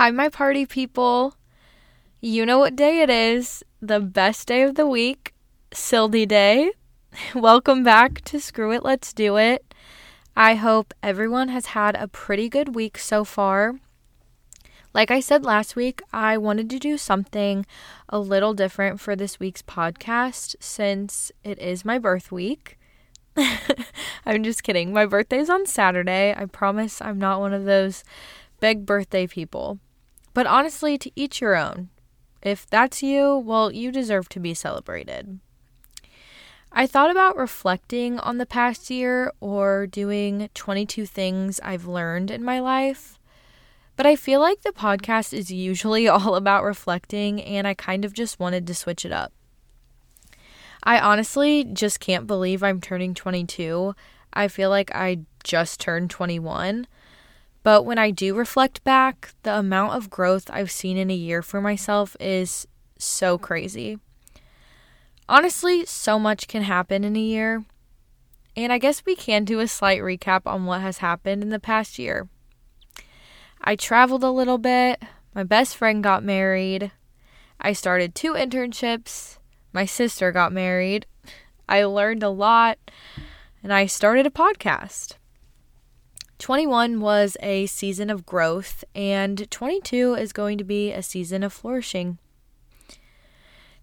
Hi, my party people. You know what day it is the best day of the week, Sildy Day. Welcome back to Screw It, Let's Do It. I hope everyone has had a pretty good week so far. Like I said last week, I wanted to do something a little different for this week's podcast since it is my birth week. I'm just kidding. My birthday's on Saturday. I promise I'm not one of those big birthday people. But honestly, to each your own. If that's you, well, you deserve to be celebrated. I thought about reflecting on the past year or doing 22 things I've learned in my life. But I feel like the podcast is usually all about reflecting, and I kind of just wanted to switch it up. I honestly just can't believe I'm turning 22. I feel like I just turned 21. But when I do reflect back, the amount of growth I've seen in a year for myself is so crazy. Honestly, so much can happen in a year. And I guess we can do a slight recap on what has happened in the past year. I traveled a little bit. My best friend got married. I started two internships. My sister got married. I learned a lot. And I started a podcast. 21 was a season of growth, and 22 is going to be a season of flourishing.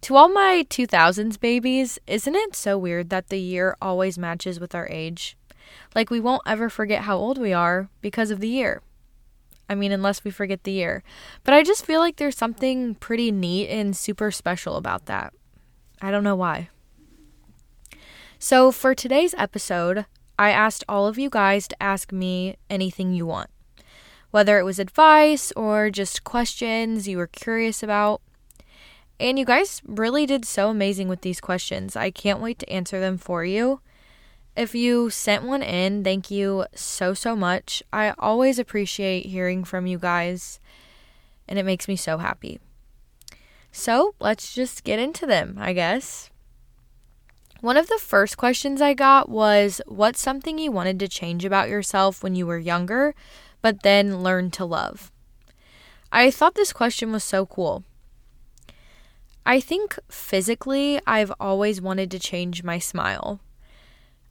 To all my 2000s babies, isn't it so weird that the year always matches with our age? Like, we won't ever forget how old we are because of the year. I mean, unless we forget the year. But I just feel like there's something pretty neat and super special about that. I don't know why. So, for today's episode, I asked all of you guys to ask me anything you want, whether it was advice or just questions you were curious about. And you guys really did so amazing with these questions. I can't wait to answer them for you. If you sent one in, thank you so, so much. I always appreciate hearing from you guys, and it makes me so happy. So let's just get into them, I guess. One of the first questions I got was What's something you wanted to change about yourself when you were younger, but then learned to love? I thought this question was so cool. I think physically, I've always wanted to change my smile.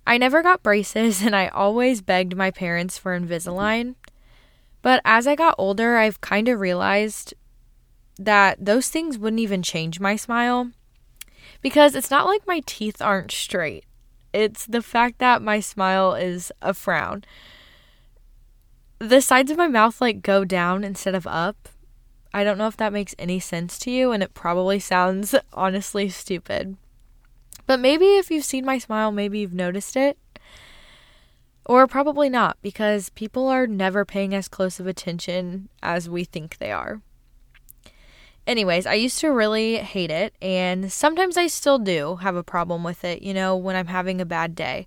I never got braces and I always begged my parents for Invisalign. But as I got older, I've kind of realized that those things wouldn't even change my smile because it's not like my teeth aren't straight. It's the fact that my smile is a frown. The sides of my mouth like go down instead of up. I don't know if that makes any sense to you, and it probably sounds honestly stupid. But maybe if you've seen my smile, maybe you've noticed it. Or probably not, because people are never paying as close of attention as we think they are. Anyways, I used to really hate it, and sometimes I still do have a problem with it, you know, when I'm having a bad day.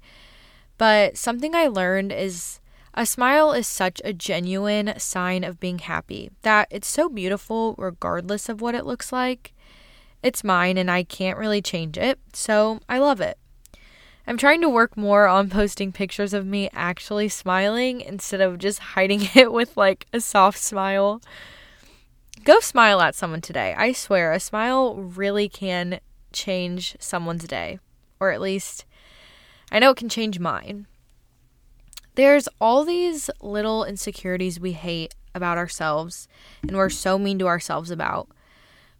But something I learned is a smile is such a genuine sign of being happy that it's so beautiful regardless of what it looks like. It's mine and I can't really change it, so I love it. I'm trying to work more on posting pictures of me actually smiling instead of just hiding it with like a soft smile. Go smile at someone today. I swear, a smile really can change someone's day. Or at least, I know it can change mine. There's all these little insecurities we hate about ourselves and we're so mean to ourselves about.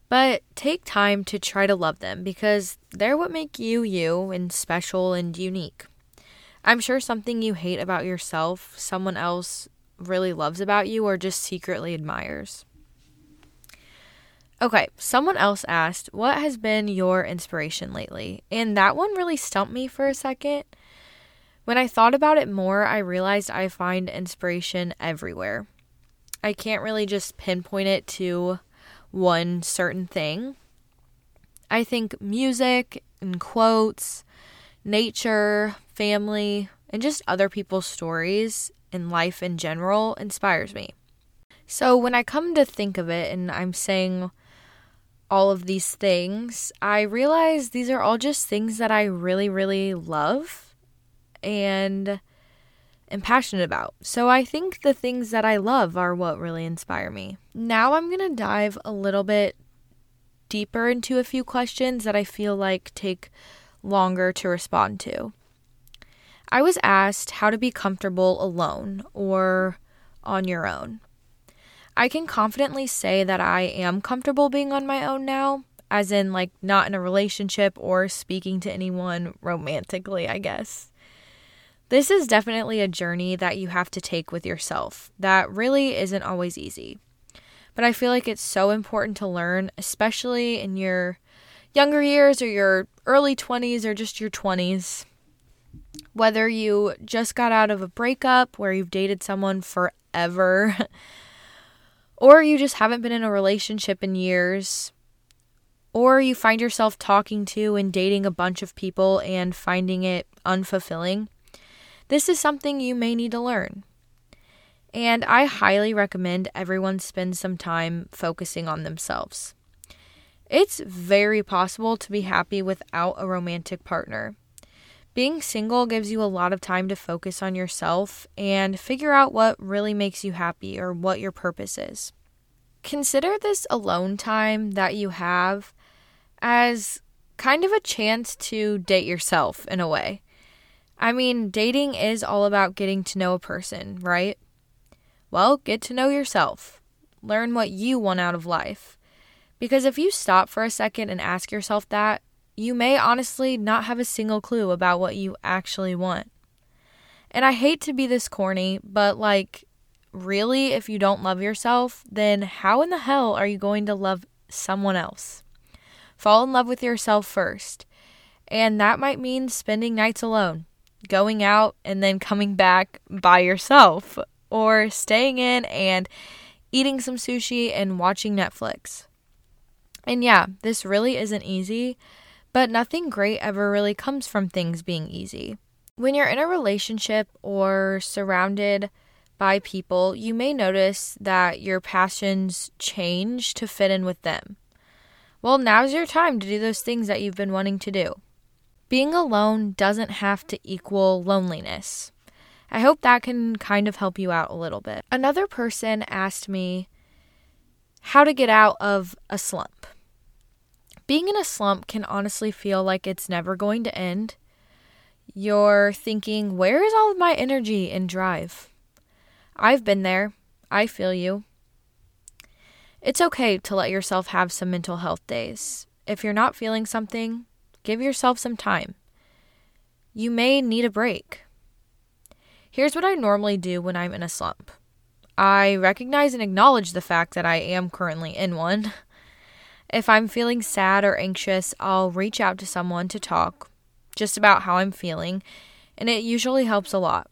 But take time to try to love them because they're what make you you and special and unique. I'm sure something you hate about yourself, someone else really loves about you or just secretly admires. Okay, someone else asked, What has been your inspiration lately? And that one really stumped me for a second. When I thought about it more, I realized I find inspiration everywhere. I can't really just pinpoint it to one certain thing. I think music and quotes, nature, family, and just other people's stories and life in general inspires me. So when I come to think of it and I'm saying, all of these things, I realize these are all just things that I really, really love. And am passionate about. So I think the things that I love are what really inspire me. Now I'm going to dive a little bit deeper into a few questions that I feel like take longer to respond to. I was asked how to be comfortable alone or on your own. I can confidently say that I am comfortable being on my own now, as in, like, not in a relationship or speaking to anyone romantically, I guess. This is definitely a journey that you have to take with yourself that really isn't always easy. But I feel like it's so important to learn, especially in your younger years or your early 20s or just your 20s. Whether you just got out of a breakup where you've dated someone forever, or you just haven't been in a relationship in years, or you find yourself talking to and dating a bunch of people and finding it unfulfilling, this is something you may need to learn. And I highly recommend everyone spend some time focusing on themselves. It's very possible to be happy without a romantic partner. Being single gives you a lot of time to focus on yourself and figure out what really makes you happy or what your purpose is. Consider this alone time that you have as kind of a chance to date yourself in a way. I mean, dating is all about getting to know a person, right? Well, get to know yourself. Learn what you want out of life. Because if you stop for a second and ask yourself that, you may honestly not have a single clue about what you actually want. And I hate to be this corny, but like, really, if you don't love yourself, then how in the hell are you going to love someone else? Fall in love with yourself first. And that might mean spending nights alone, going out and then coming back by yourself, or staying in and eating some sushi and watching Netflix. And yeah, this really isn't easy, but nothing great ever really comes from things being easy. When you're in a relationship or surrounded by people, you may notice that your passions change to fit in with them. Well, now's your time to do those things that you've been wanting to do. Being alone doesn't have to equal loneliness. I hope that can kind of help you out a little bit. Another person asked me how to get out of a slump. Being in a slump can honestly feel like it's never going to end. You're thinking, where is all of my energy and drive? I've been there. I feel you. It's okay to let yourself have some mental health days. If you're not feeling something, give yourself some time. You may need a break. Here's what I normally do when I'm in a slump I recognize and acknowledge the fact that I am currently in one. If I'm feeling sad or anxious, I'll reach out to someone to talk just about how I'm feeling, and it usually helps a lot,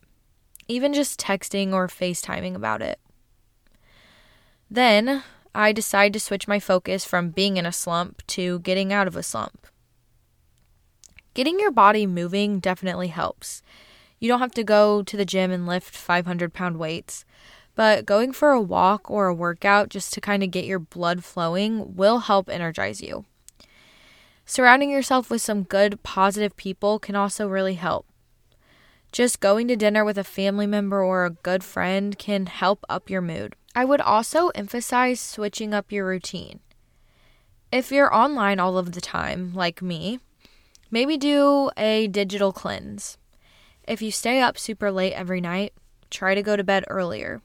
even just texting or FaceTiming about it. Then I decide to switch my focus from being in a slump to getting out of a slump. Getting your body moving definitely helps. You don't have to go to the gym and lift 500 pound weights, but going for a walk or a workout just to kind of get your blood flowing will help energize you. Surrounding yourself with some good, positive people can also really help. Just going to dinner with a family member or a good friend can help up your mood. I would also emphasize switching up your routine. If you're online all of the time, like me, maybe do a digital cleanse. If you stay up super late every night, try to go to bed earlier.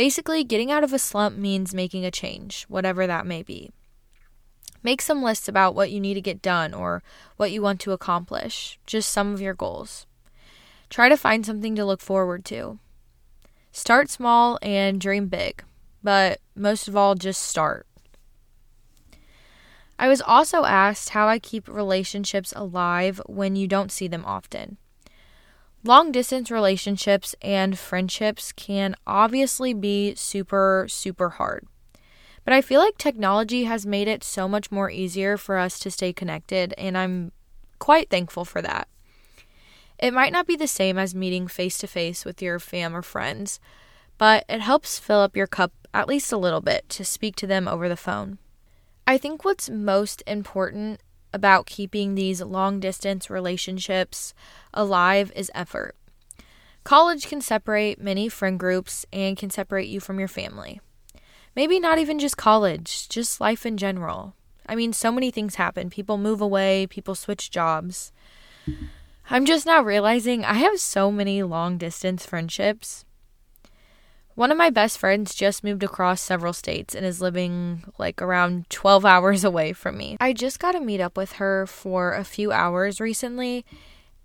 Basically, getting out of a slump means making a change, whatever that may be. Make some lists about what you need to get done or what you want to accomplish, just some of your goals. Try to find something to look forward to. Start small and dream big, but most of all, just start. I was also asked how I keep relationships alive when you don't see them often. Long distance relationships and friendships can obviously be super, super hard. But I feel like technology has made it so much more easier for us to stay connected, and I'm quite thankful for that. It might not be the same as meeting face to face with your fam or friends, but it helps fill up your cup at least a little bit to speak to them over the phone. I think what's most important about keeping these long distance relationships alive is effort. College can separate many friend groups and can separate you from your family. Maybe not even just college, just life in general. I mean, so many things happen. People move away, people switch jobs. I'm just now realizing I have so many long distance friendships. One of my best friends just moved across several states and is living like around 12 hours away from me. I just got to meet up with her for a few hours recently,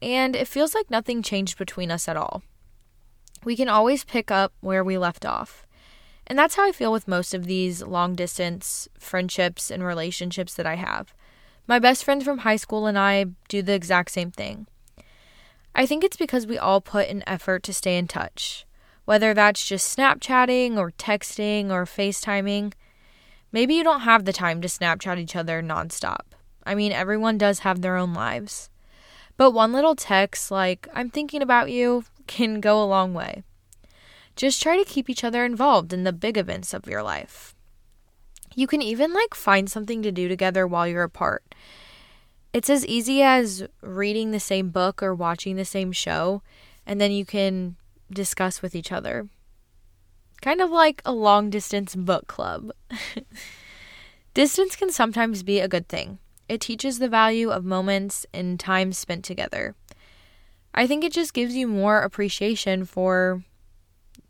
and it feels like nothing changed between us at all. We can always pick up where we left off. And that's how I feel with most of these long distance friendships and relationships that I have. My best friend from high school and I do the exact same thing. I think it's because we all put an effort to stay in touch, whether that's just Snapchatting or texting or FaceTiming. Maybe you don't have the time to Snapchat each other nonstop. I mean, everyone does have their own lives. But one little text like, I'm thinking about you, can go a long way. Just try to keep each other involved in the big events of your life. You can even like find something to do together while you're apart. It's as easy as reading the same book or watching the same show, and then you can discuss with each other. Kind of like a long distance book club. Distance can sometimes be a good thing. It teaches the value of moments and time spent together. I think it just gives you more appreciation for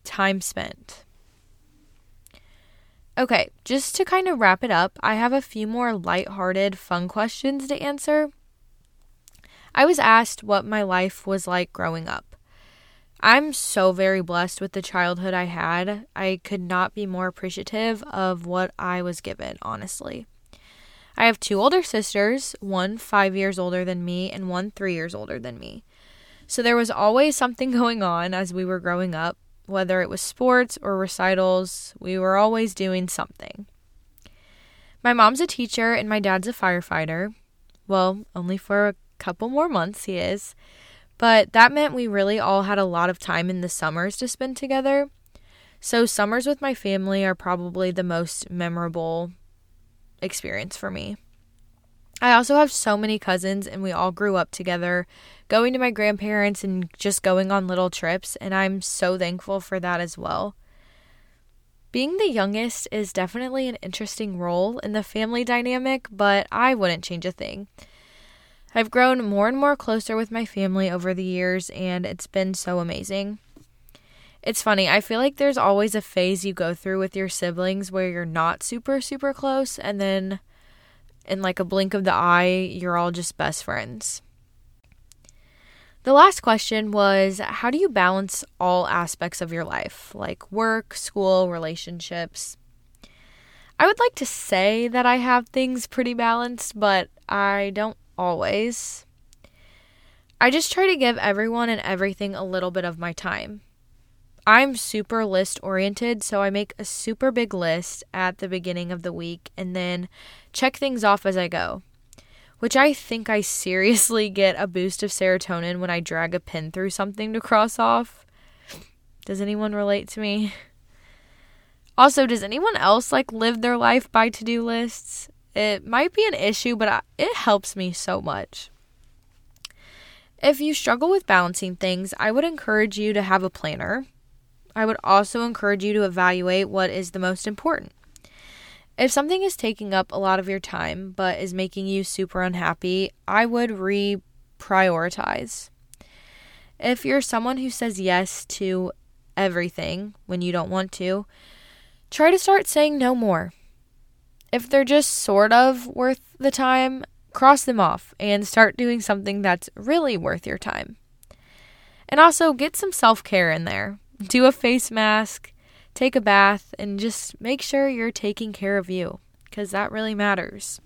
time spent. Okay, just to kind of wrap it up, I have a few more light-hearted, fun questions to answer. I was asked what my life was like growing up. I'm so very blessed with the childhood I had. I could not be more appreciative of what I was given, honestly. I have two older sisters, one five years older than me and one three years older than me. So there was always something going on as we were growing up, whether it was sports or recitals, we were always doing something. My mom's a teacher and my dad's a firefighter. Well, only for a couple more months he is. But that meant we really all had a lot of time in the summers to spend together. So, summers with my family are probably the most memorable experience for me. I also have so many cousins, and we all grew up together, going to my grandparents and just going on little trips, and I'm so thankful for that as well. Being the youngest is definitely an interesting role in the family dynamic, but I wouldn't change a thing. I've grown more and more closer with my family over the years, and it's been so amazing. It's funny, I feel like there's always a phase you go through with your siblings where you're not super, super close, and then in like a blink of the eye, you're all just best friends. The last question was How do you balance all aspects of your life, like work, school, relationships? I would like to say that I have things pretty balanced, but I don't always. I just try to give everyone and everything a little bit of my time. I'm super list oriented, so I make a super big list at the beginning of the week and then check things off as I go. Which I think I seriously get a boost of serotonin when I drag a pen through something to cross off. Does anyone relate to me? Also, does anyone else like live their life by to do lists? It might be an issue, but I, it helps me so much. If you struggle with balancing things, I would encourage you to have a planner I would also encourage you to evaluate what is the most important. If something is taking up a lot of your time but is making you super unhappy, I would reprioritize. If you're someone who says yes to everything when you don't want to, try to start saying no more. If they're just sort of worth the time, cross them off and start doing something that's really worth your time. And also get some self care in there do a face mask, take a bath, and just make sure you're taking care of you because that really matters.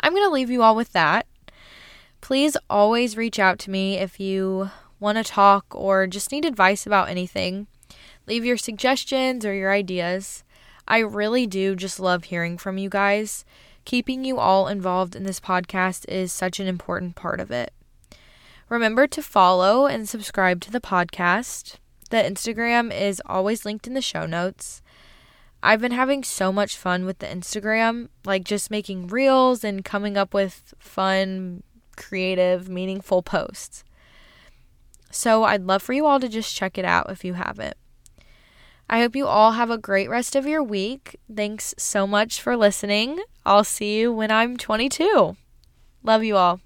I'm going to leave you all with that. Please always reach out to me if you want to talk or just need advice about anything. Leave your suggestions or your ideas. I really do just love hearing from you guys. Keeping you all involved in this podcast is such an important part of it. Remember to follow and subscribe to the podcast. The Instagram is always linked in the show notes. I've been having so much fun with the Instagram, like just making reels and coming up with fun, creative, meaningful posts. So I'd love for you all to just check it out if you haven't. I hope you all have a great rest of your week. Thanks so much for listening. I'll see you when I'm 22. Love you all.